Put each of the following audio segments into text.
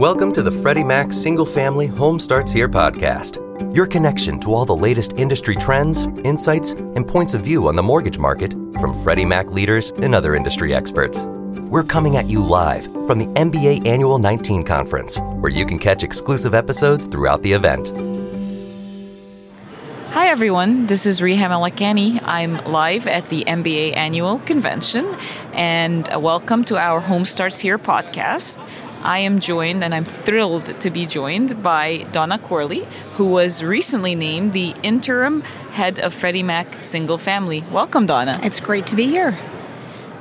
Welcome to the Freddie Mac Single Family Home Starts Here podcast, your connection to all the latest industry trends, insights, and points of view on the mortgage market from Freddie Mac leaders and other industry experts. We're coming at you live from the MBA Annual 19 Conference, where you can catch exclusive episodes throughout the event. Hi everyone, this is Reham Alakani. I'm live at the MBA Annual Convention, and uh, welcome to our Home Starts Here podcast. I am joined, and I'm thrilled to be joined by Donna Corley, who was recently named the interim head of Freddie Mac Single Family. Welcome, Donna. It's great to be here.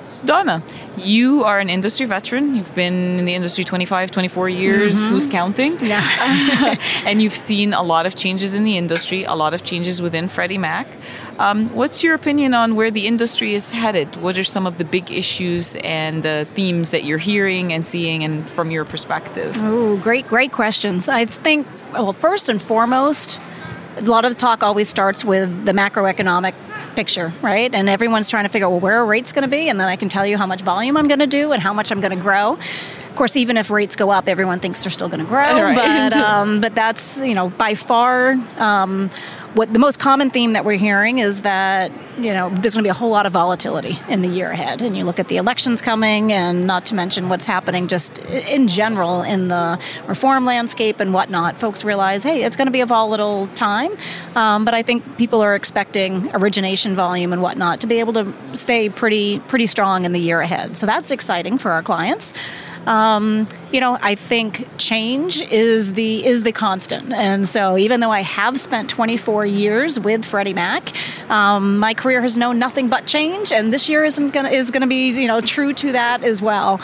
So, Donna, you are an industry veteran. You've been in the industry 25, 24 years. Mm-hmm. Who's counting? Yeah. and you've seen a lot of changes in the industry, a lot of changes within Freddie Mac. Um, what's your opinion on where the industry is headed? What are some of the big issues and the themes that you're hearing and seeing, and from your perspective? Oh, great, great questions. I think, well, first and foremost, a lot of the talk always starts with the macroeconomic picture, right? And everyone's trying to figure out well, where are rates going to be, and then I can tell you how much volume I'm going to do and how much I'm going to grow. Of course, even if rates go up, everyone thinks they're still going to grow, right. but um, but that's you know by far. Um, what the most common theme that we're hearing is that you know there's going to be a whole lot of volatility in the year ahead. And you look at the elections coming and not to mention what's happening just in general in the reform landscape and whatnot. Folks realize hey it's going to be a volatile time. Um, but i think people are expecting origination volume and whatnot to be able to stay pretty pretty strong in the year ahead. So that's exciting for our clients um, you know, I think change is the is the constant. And so, even though I have spent 24 years with Freddie Mac, um, my career has known nothing but change, and this year isn't gonna is going to be you know true to that as well.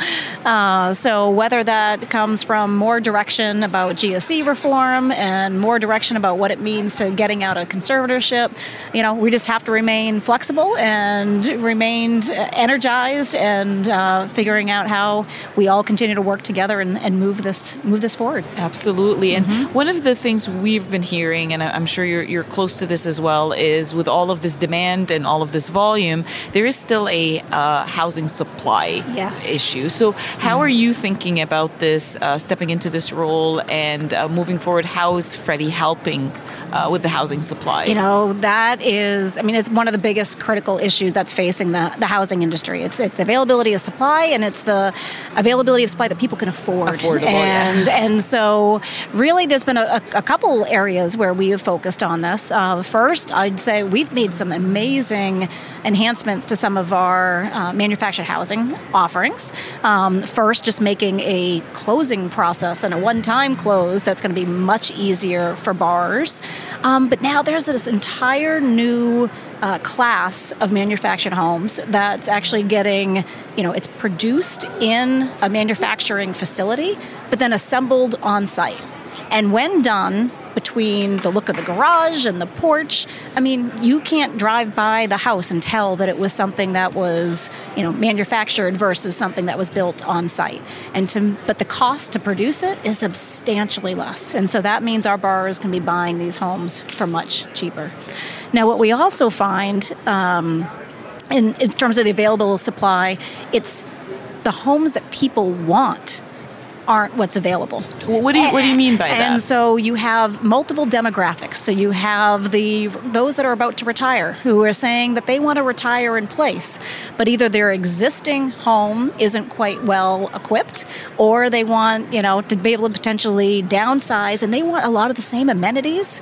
Uh, so, whether that comes from more direction about GSE reform and more direction about what it means to getting out of conservatorship, you know, we just have to remain flexible and remain energized and uh, figuring out how we all continue to work together and, and move this move this forward. Absolutely. And mm-hmm. one of the things we've been hearing, and I'm sure you're, you're close to this as well, is with all of this demand and all of this volume, there is still a uh, housing supply yes. issue. So, how mm-hmm. are you thinking about this, uh, stepping into this role and uh, moving forward? How is Freddie helping uh, with the housing supply? You know, that is, I mean, it's one of the biggest critical issues that's facing the, the housing industry. It's, it's the availability of supply and it's the availability of supply that people can afford. Affordable, and yeah. and so really, there's been a, a, couple areas where we have focused on this. Uh, first, I'd say we've made some amazing enhancements to some of our uh, manufactured housing offerings. Um, first, just making a closing process and a one-time close that's going to be much easier for borrowers. Um, but now there's this entire new uh, class of manufactured homes that's actually getting, you know, it's produced in a manufacturing facility, but then assembled on site. And when done, between the look of the garage and the porch, I mean, you can't drive by the house and tell that it was something that was, you know, manufactured versus something that was built on site. And to, but the cost to produce it is substantially less. And so that means our borrowers can be buying these homes for much cheaper. Now, what we also find um, in, in terms of the available supply, it's the homes that people want aren't what's available. what do you what do you mean by that? And so you have multiple demographics. So you have the those that are about to retire who are saying that they want to retire in place, but either their existing home isn't quite well equipped or they want, you know, to be able to potentially downsize and they want a lot of the same amenities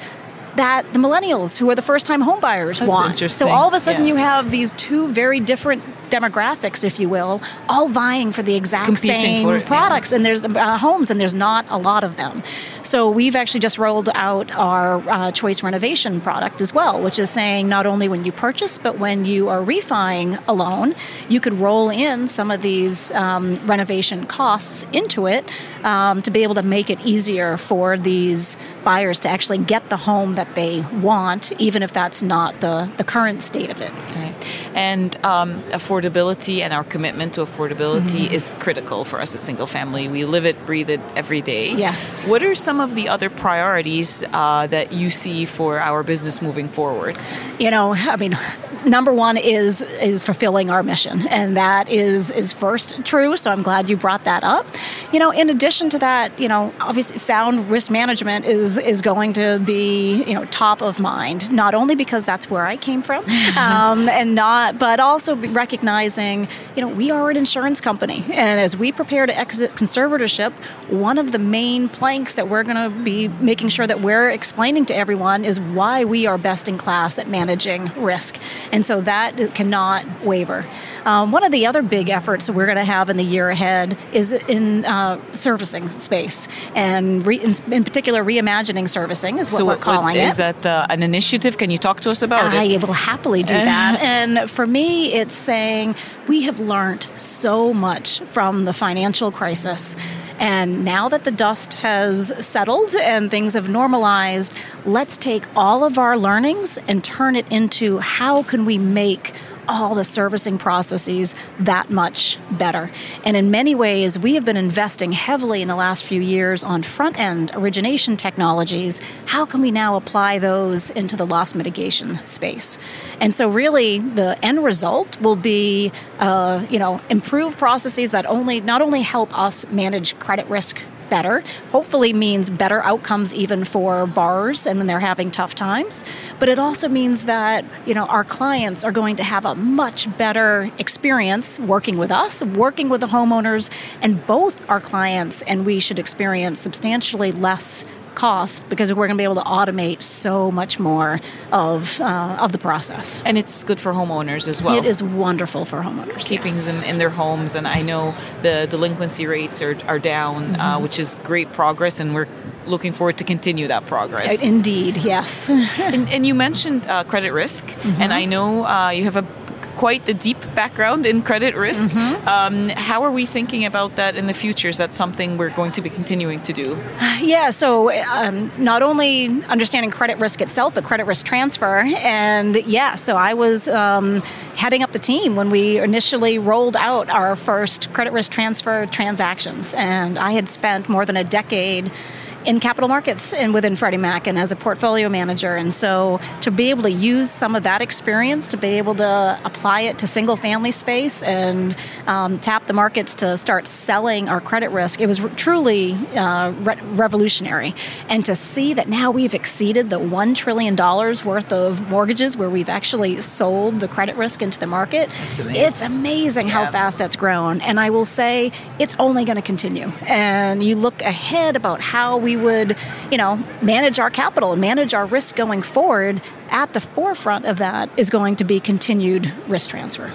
that the millennials who are the first time homebuyers want. So all of a sudden yeah. you have these two very different demographics, if you will, all vying for the exact Competing same it, products yeah. and there's uh, homes and there's not a lot of them. So we've actually just rolled out our uh, choice renovation product as well, which is saying not only when you purchase, but when you are refining a loan, you could roll in some of these um, renovation costs into it um, to be able to make it easier for these buyers to actually get the home that they want, even if that's not the, the current state of it. Okay. And um, affordability and our commitment to affordability Mm-hmm. is critical for us as single family. We live it, breathe it every day. Yes. What are some of the other priorities uh, that you see for our business moving forward? you know i mean number one is is fulfilling our mission and that is is first true so i'm glad you brought that up you know in addition to that you know obviously sound risk management is is going to be you know top of mind not only because that's where i came from um, and not but also recognizing you know we are an insurance company and as we prepare to exit conservatorship one of the main planks that we're going to be making sure that we're explaining to everyone is why we are best in class at managing risk. And so that cannot waver. Um, one of the other big efforts that we're going to have in the year ahead is in uh, servicing space, and re- in, in, particular, reimagining servicing is what so we're calling what, is it. that uh, an initiative? Can you talk to us about I it? I will happily do that. and for me, it's saying we have learned so much from the financial crisis. And now that the dust has settled and things have normalized, let's take all of our learnings and turn it into how can we make all the servicing processes that much better. And in many ways, we have been investing heavily in the last few years on front end origination technologies. How can we now apply those into the loss mitigation space? And so, really, the end result will be, uh, you know, improved processes that only not only help us manage credit risk better, hopefully means better outcomes even for borrowers and when they're having tough times. But it also means that, you know, our clients are going to have a much better experience working with us, working with the homeowners, and both our clients and we should experience substantially less cost because we're going to be able to automate so much more of uh, of the process. And it's good for homeowners as well. It is wonderful for homeowners. Keeping yes. them in their homes, and Yes. I know the delinquency rates are, are down, Mm-hmm. uh, which is great progress, and we're looking forward to continue that progress. Indeed, yes. and, and you mentioned uh, credit risk, Mm-hmm. and I know uh, you have a quite a deep background in credit risk. Mm-hmm. Um, how are we thinking about that in the future? Is that something we're going to be continuing to do? Yeah, so um, not only understanding credit risk itself, but credit risk transfer. And yeah, so I was um, heading up the team when we initially rolled out our first credit risk transfer transactions. And I had spent more than a decade in capital markets and within Freddie Mac and as a portfolio manager. And so to be able to use some of that experience to be able to apply it to single family space and um, tap the markets to start selling our credit risk, it was r- truly uh, re- revolutionary. And to see that now we've exceeded the $1 trillion worth of mortgages where we've actually sold the credit risk into the market, amazing. it's amazing how fast that's grown. And I will say it's only going to continue. And you look ahead about how we would, you know, manage our capital and manage our risk going forward. At the forefront of that is going to be continued risk transfer.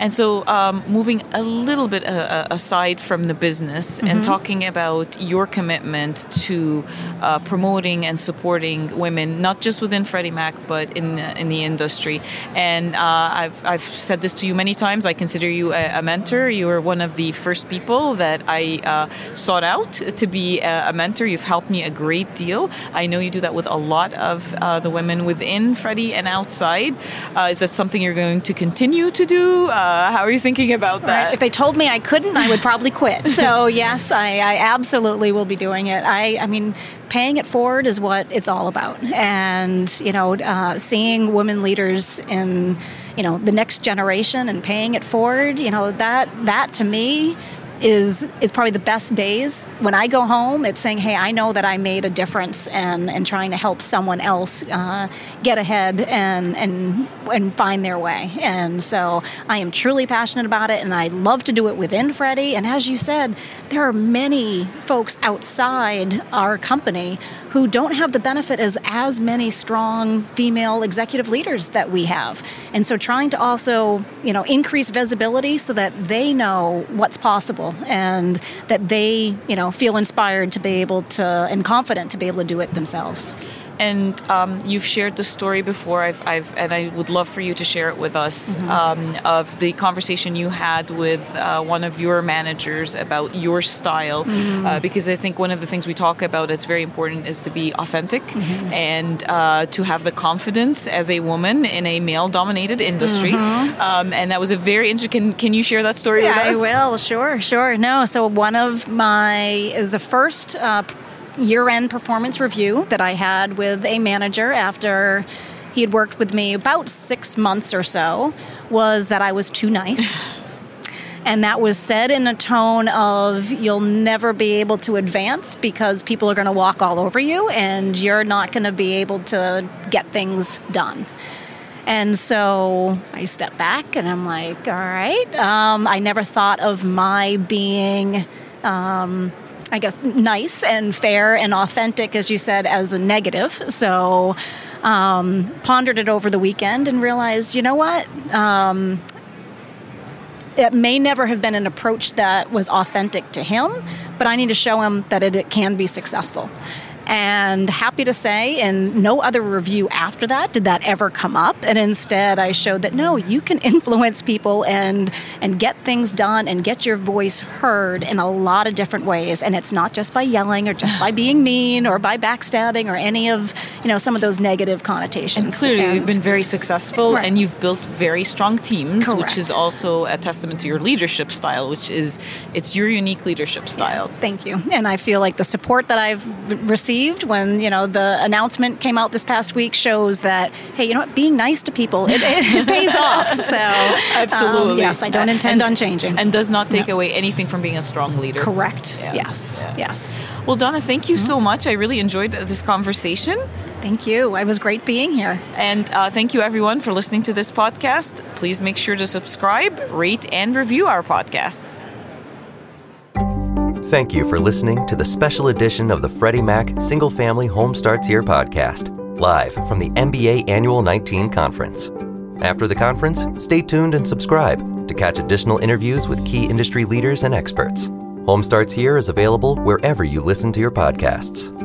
And so, um, moving a little bit uh, uh, aside from the business Mm-hmm. and talking about your commitment to uh, promoting and supporting women, not just within Freddie Mac, but in the, in the industry. And uh, I've, I've said this to you many times. I consider you a, a mentor. You are one of the first people that I uh, sought out to be a, a mentor. You've helped me a great deal. I know you do that with a lot of uh, the women within Freddie and outside. Uh, is that something you're going to continue to do? Uh, how are you thinking about that? If they told me I couldn't, I would probably quit. So yes, I, I absolutely will be doing it. I, I mean, paying it forward is what it's all about, and you know, uh, seeing women leaders in you know the next generation and paying it forward. You know that that to me is is probably the best days when I go home. It's saying, "Hey, I know that I made a difference," and and trying to help someone else uh, get ahead and and and find their way. And so I am truly passionate about it, and I love to do it within Freddie. And as you said, there are many folks outside our company who don't have the benefit as as many strong female executive leaders that we have. And so trying to also, you know, increase visibility so that they know what's possible and that they, you know, feel inspired to be able to and confident to be able to do it themselves. And um, you've shared the story before. I've, I've, and I would love for you to share it with us Mm-hmm. um, of the conversation you had with uh, one of your managers about your style, Mm-hmm. uh, because I think one of the things we talk about is very important is to be authentic Mm-hmm. and uh, to have the confidence as a woman in a male-dominated industry. Um, and that was a very interesting. Can, can you share that story Mm-hmm. Yeah, with us? I will. Sure, sure. No, so one of my is the first uh, year-end performance review that I had with a manager after he had worked with me about six months or so was that I was too nice. And that was said in a tone of you'll never be able to advance because people are going to walk all over you and you're not going to be able to get things done. And so I step back and I'm like, all right. Um, I never thought of my being, um, I guess, nice and fair and authentic, as you said, as a negative. So um, pondered it over the weekend and realized, you know what? Um, it may never have been an approach that was authentic to him, but I need to show him that it, it can be successful. And happy to say, in no other review after that did that ever come up. And instead, I showed that no, you can influence people and and get things done and get your voice heard in a lot of different ways. And it's not just by yelling or just by being mean or by backstabbing or any of you know some of those negative connotations. And clearly, And- you've been very successful, Right. and you've built very strong teams, which is also a testament to your leadership style, which is it's your unique leadership style. Thank you. And I feel like the support that I've received when, you know, the announcement came out this past week shows that, hey, you know what, being nice to people, it, it pays off. So, Absolutely. um, yes, I don't intend on changing. and does not take away anything from being a strong leader. Correct. Yeah. Yes. Yeah. Yes. Well, Donna, thank you so much. I really enjoyed this conversation. Thank you. It was great being here. And uh, thank you, everyone, for listening to this podcast. Please make sure to subscribe, rate, and review our podcasts. Thank you for listening to the special edition of the Freddie Mac Single Family Home Starts Here podcast, live from the MBA Annual 19 Conference. After the conference, stay tuned and subscribe to catch additional interviews with key industry leaders and experts. Home Starts Here is available wherever you listen to your podcasts.